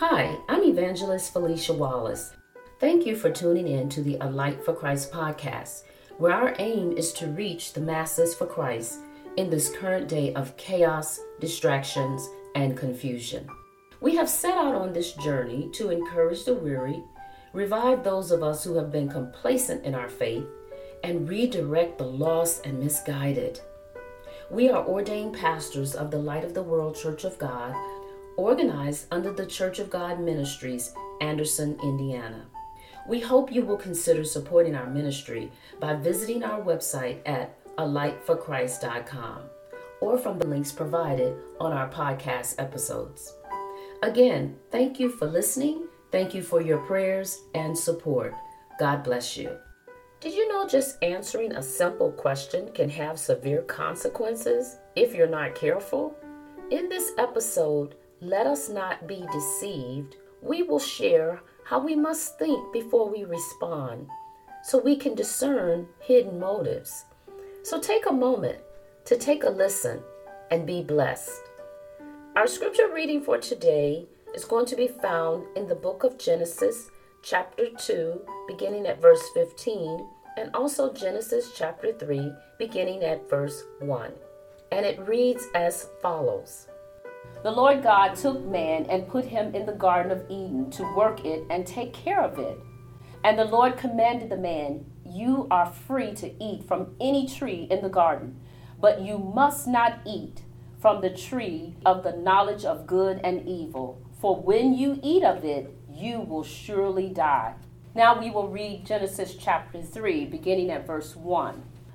Hi, I'm Evangelist Felicia Wallace. Thank you for tuning in to the A Light for Christ podcast, where our aim is to reach the masses for Christ in this current day of chaos, distractions, and confusion. We have set out on this journey to encourage the weary, revive those of us who have been complacent in our faith, and redirect the lost and misguided. We are ordained pastors of the Light of the World Church of God organized under the Church of God Ministries, Anderson, Indiana. We hope you will consider supporting our ministry by visiting our website at alightforchrist.com or from the links provided on our podcast episodes. Again, thank you for listening. Thank you for your prayers and support. God bless you. Did you know just answering a simple question can have severe consequences if you're not careful? In this episode, let us not be deceived. We will share how we must think before we respond so we can discern hidden motives. So take a moment to take a listen and be blessed. Our scripture reading for today is going to be found in the book of Genesis, chapter 2, beginning at verse 15, and also Genesis chapter 3, beginning at verse 1. And it reads as follows. The Lord God took man and put him in the Garden of Eden to work it and take care of it. And the Lord commanded the man, You are free to eat from any tree in the garden, but you must not eat from the tree of the knowledge of good and evil, for when you eat of it, you will surely die. Now we will read Genesis chapter 3, beginning at verse 1.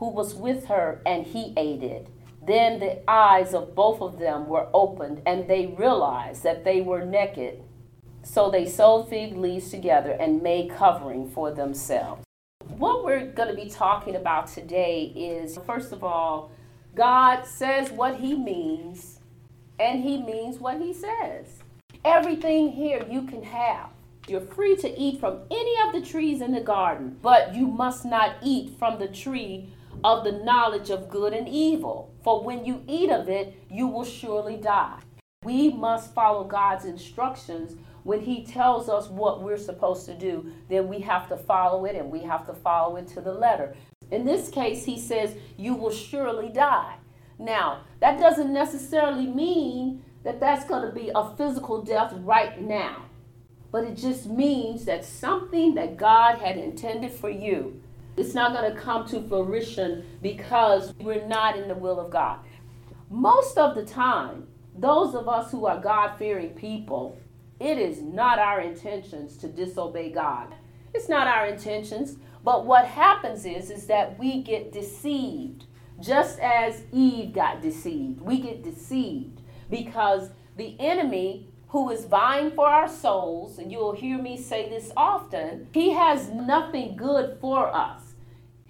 who was with her, and he ate it. Then the eyes of both of them were opened, and they realized that they were naked. So they sewed fig leaves together and made covering for themselves. What we're going to be talking about today is first of all, God says what he means, and he means what he says. Everything here you can have. You're free to eat from any of the trees in the garden, but you must not eat from the tree of the knowledge of good and evil. For when you eat of it, you will surely die. We must follow God's instructions. When He tells us what we're supposed to do, then we have to follow it and we have to follow it to the letter. In this case, He says, You will surely die. Now, that doesn't necessarily mean that that's going to be a physical death right now, but it just means that something that God had intended for you it's not going to come to fruition because we're not in the will of God. Most of the time, those of us who are God fearing people, it is not our intentions to disobey God. It's not our intentions. But what happens is, is that we get deceived. Just as Eve got deceived, we get deceived because the enemy who is vying for our souls, and you'll hear me say this often, he has nothing good for us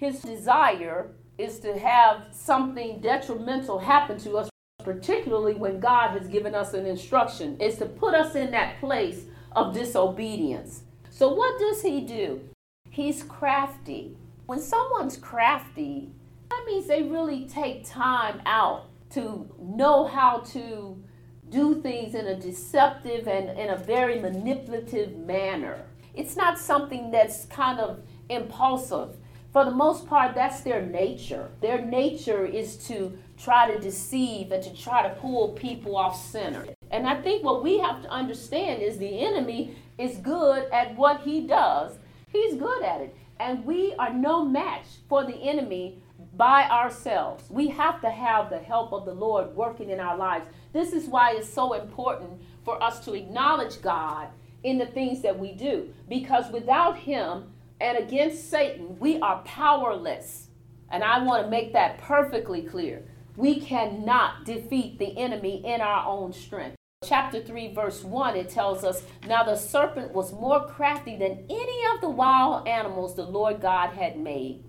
his desire is to have something detrimental happen to us, particularly when God has given us an instruction, is to put us in that place of disobedience. So, what does he do? He's crafty. When someone's crafty, that means they really take time out to know how to do things in a deceptive and in a very manipulative manner. It's not something that's kind of impulsive for the most part, that's their nature. Their nature is to try to deceive and to try to pull people off center. And I think what we have to understand is the enemy is good at what he does. He's good at it. And we are no match for the enemy by ourselves. We have to have the help of the Lord working in our lives. This is why it's so important for us to acknowledge God in the things that we do. Because without Him and against Satan, we are powerless. And I want to make that perfectly clear. We cannot defeat the enemy in our own strength. Chapter 3, verse 1, it tells us Now the serpent was more crafty than any of the wild animals the Lord God had made.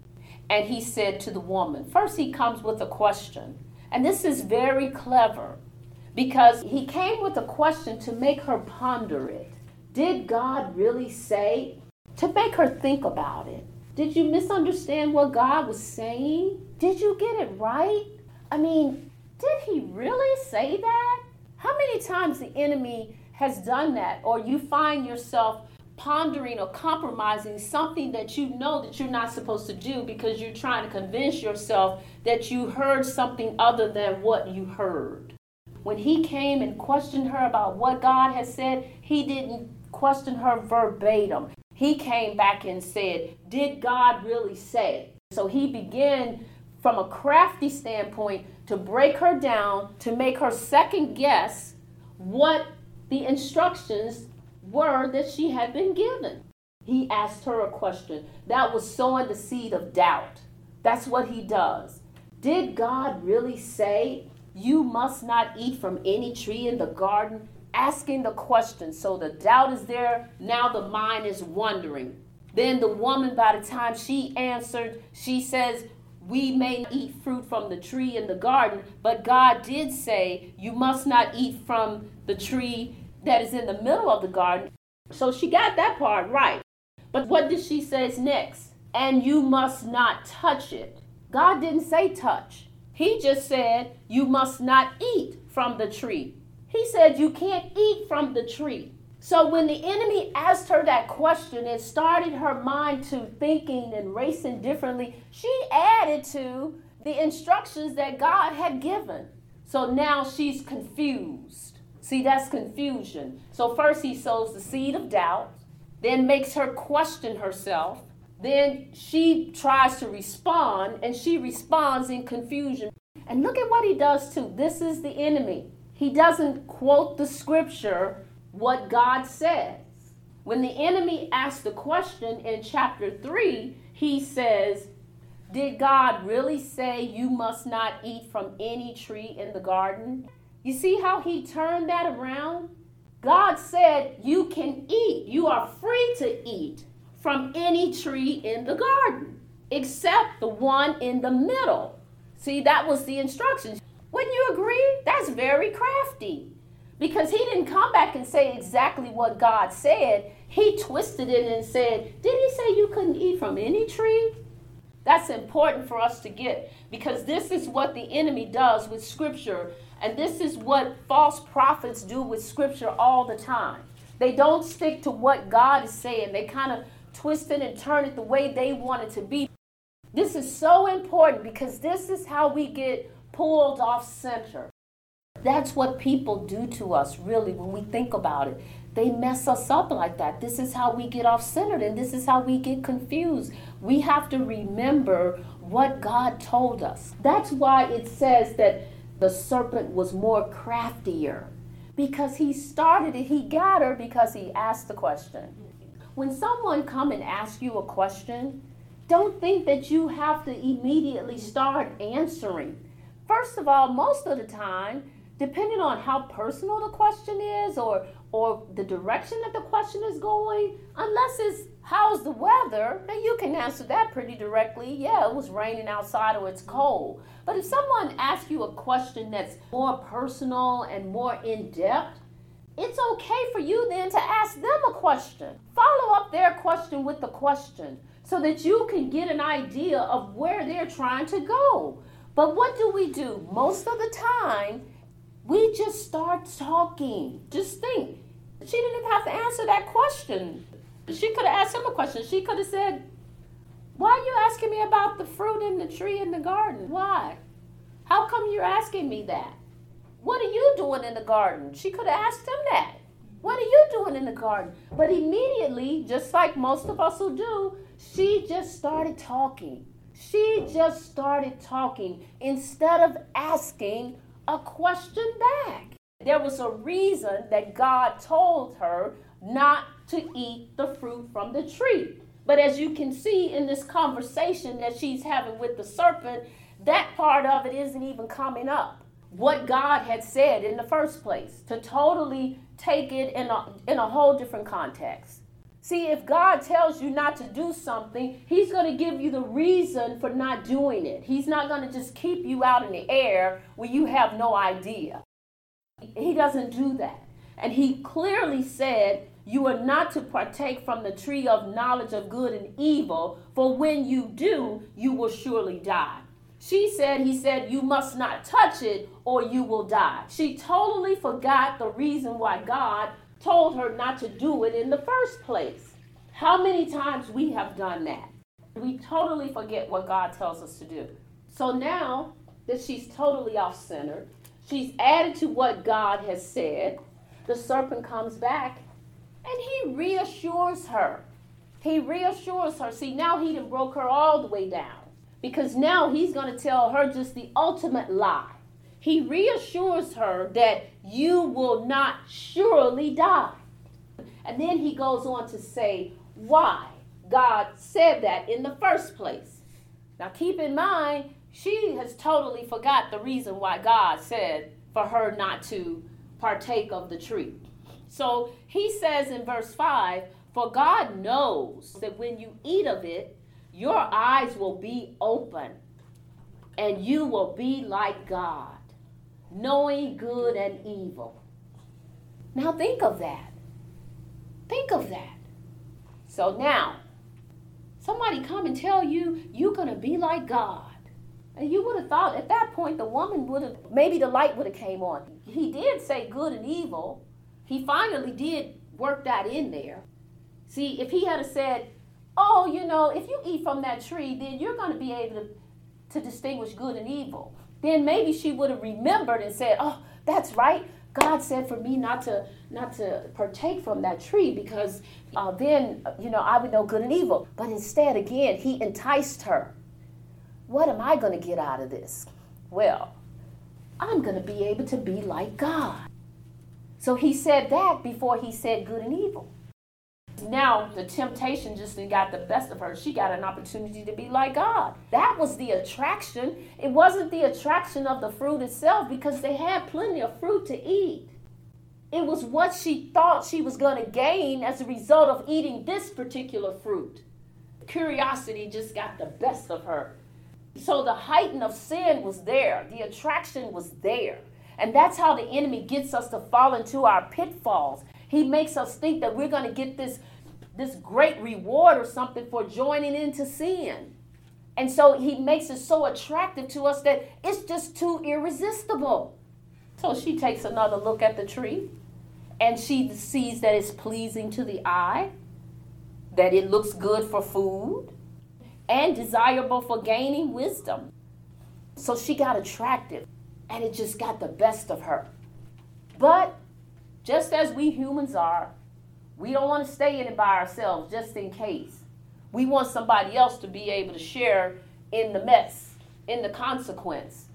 And he said to the woman, First, he comes with a question. And this is very clever because he came with a question to make her ponder it. Did God really say? To make her think about it. Did you misunderstand what God was saying? Did you get it right? I mean, did he really say that? How many times the enemy has done that, or you find yourself pondering or compromising something that you know that you're not supposed to do because you're trying to convince yourself that you heard something other than what you heard. When he came and questioned her about what God had said, he didn't question her verbatim. He came back and said, Did God really say? So he began from a crafty standpoint to break her down, to make her second guess what the instructions were that she had been given. He asked her a question that was sowing the seed of doubt. That's what he does. Did God really say, You must not eat from any tree in the garden? Asking the question. So the doubt is there. Now the mind is wondering. Then the woman, by the time she answered, she says, we may eat fruit from the tree in the garden, but God did say, You must not eat from the tree that is in the middle of the garden. So she got that part right. But what did she say next? And you must not touch it. God didn't say touch. He just said, You must not eat from the tree. He said, You can't eat from the tree. So when the enemy asked her that question, it started her mind to thinking and racing differently. She added to the instructions that God had given. So now she's confused. See, that's confusion. So first he sows the seed of doubt, then makes her question herself. Then she tries to respond, and she responds in confusion. And look at what he does too. This is the enemy. He doesn't quote the scripture what God says. When the enemy asks the question in chapter 3, he says, Did God really say you must not eat from any tree in the garden? You see how he turned that around? God said, You can eat, you are free to eat from any tree in the garden, except the one in the middle. See, that was the instructions. Wouldn't you agree? That's very crafty because he didn't come back and say exactly what God said. He twisted it and said, Did he say you couldn't eat from any tree? That's important for us to get because this is what the enemy does with Scripture, and this is what false prophets do with Scripture all the time. They don't stick to what God is saying, they kind of twist it and turn it the way they want it to be. This is so important because this is how we get pulled off center. That's what people do to us, really, when we think about it. They mess us up like that. This is how we get off centered and this is how we get confused. We have to remember what God told us. That's why it says that the serpent was more craftier because he started it. He got her because he asked the question. When someone come and ask you a question, don't think that you have to immediately start answering. First of all, most of the time, depending on how personal the question is or or the direction that the question is going, unless it's how's the weather, then you can answer that pretty directly. Yeah, it was raining outside or it's cold. But if someone asks you a question that's more personal and more in depth, it's okay for you then to ask them a question. Follow up their question with the question so that you can get an idea of where they're trying to go. But what do we do? Most of the time, we just start talking. Just think. She didn't have to answer that question. She could have asked him a question. She could have said, Why are you asking me about the fruit in the tree in the garden? Why? How come you're asking me that? What are you doing in the garden? She could have asked him that. What are you doing in the garden? But immediately, just like most of us will do, she just started talking. She just started talking instead of asking a question back. There was a reason that God told her not to eat the fruit from the tree. But as you can see in this conversation that she's having with the serpent, that part of it isn't even coming up. What God had said in the first place, to totally take it in a, in a whole different context. See, if God tells you not to do something, He's going to give you the reason for not doing it. He's not going to just keep you out in the air where you have no idea. He doesn't do that. And He clearly said, You are not to partake from the tree of knowledge of good and evil, for when you do, you will surely die. She said, He said, You must not touch it or you will die. She totally forgot the reason why God told her not to do it in the first place. How many times we have done that? We totally forget what God tells us to do. So now that she's totally off center, she's added to what God has said. The serpent comes back and he reassures her. He reassures her. See, now he done broke her all the way down because now he's going to tell her just the ultimate lie he reassures her that you will not surely die. And then he goes on to say why God said that in the first place. Now keep in mind, she has totally forgot the reason why God said for her not to partake of the tree. So he says in verse 5 For God knows that when you eat of it, your eyes will be open and you will be like God knowing good and evil. Now think of that. Think of that. So now, somebody come and tell you you're going to be like God. And you would have thought at that point the woman would have, maybe the light would have came on. He did say good and evil. He finally did work that in there. See, if he had said, oh, you know, if you eat from that tree, then you're going to be able to, to distinguish good and evil then maybe she would have remembered and said, "Oh, that's right. God said for me not to not to partake from that tree because uh, then you know I would know good and evil." But instead, again, he enticed her. What am I going to get out of this? Well, I'm going to be able to be like God. So he said that before he said good and evil now the temptation just got the best of her. She got an opportunity to be like God. That was the attraction. It wasn't the attraction of the fruit itself because they had plenty of fruit to eat. It was what she thought she was going to gain as a result of eating this particular fruit. Curiosity just got the best of her. So the heighten of sin was there, the attraction was there. And that's how the enemy gets us to fall into our pitfalls. He makes us think that we're going to get this, this great reward or something for joining into sin. And so he makes it so attractive to us that it's just too irresistible. So she takes another look at the tree and she sees that it's pleasing to the eye, that it looks good for food, and desirable for gaining wisdom. So she got attractive and it just got the best of her. But just as we humans are, we don't want to stay in it by ourselves just in case. We want somebody else to be able to share in the mess, in the consequence.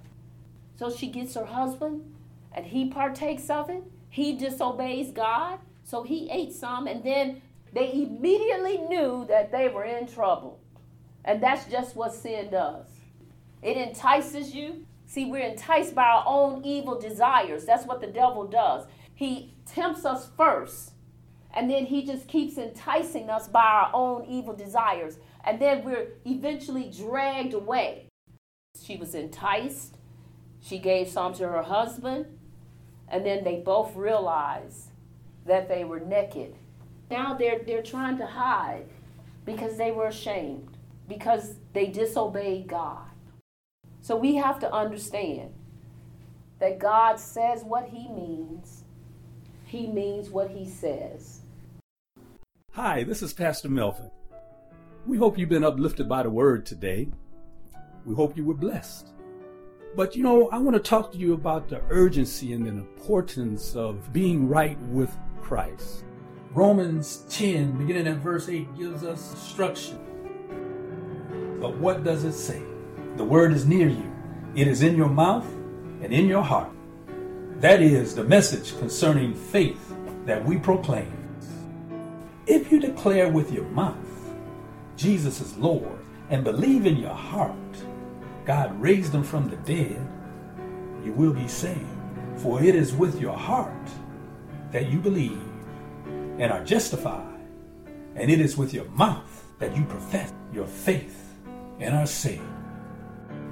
So she gets her husband and he partakes of it. He disobeys God, so he ate some, and then they immediately knew that they were in trouble. And that's just what sin does it entices you. See, we're enticed by our own evil desires. That's what the devil does. He tempts us first, and then he just keeps enticing us by our own evil desires. And then we're eventually dragged away. She was enticed, she gave some to her husband, and then they both realized that they were naked. Now they're, they're trying to hide because they were ashamed, because they disobeyed God. So we have to understand that God says what He means he means what he says. Hi, this is Pastor Melvin. We hope you've been uplifted by the word today. We hope you were blessed. But you know, I want to talk to you about the urgency and the importance of being right with Christ. Romans 10, beginning at verse 8, gives us instruction. But what does it say? The word is near you, it is in your mouth and in your heart. That is the message concerning faith that we proclaim. If you declare with your mouth Jesus is Lord and believe in your heart God raised him from the dead, you will be saved. For it is with your heart that you believe and are justified, and it is with your mouth that you profess your faith and are saved.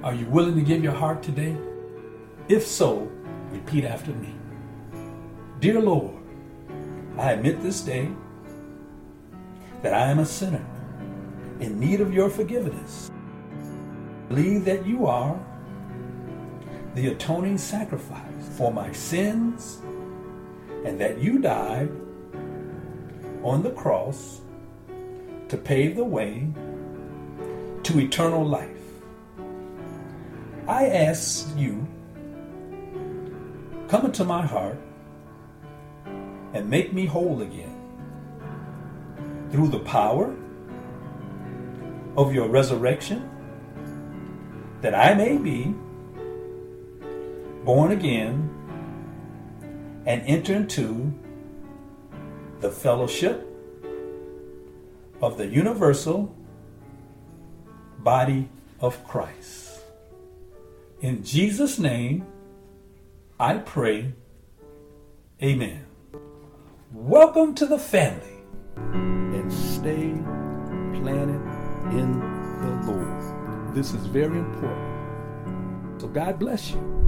Are you willing to give your heart today? If so, repeat after me. Dear Lord, I admit this day that I am a sinner in need of your forgiveness. Believe that you are the atoning sacrifice for my sins and that you died on the cross to pave the way to eternal life. I ask you, come into my heart and make me whole again through the power of your resurrection, that I may be born again and enter into the fellowship of the universal body of Christ. In Jesus' name, I pray. Amen. Welcome to the family and stay planted in the Lord. This is very important. So God bless you.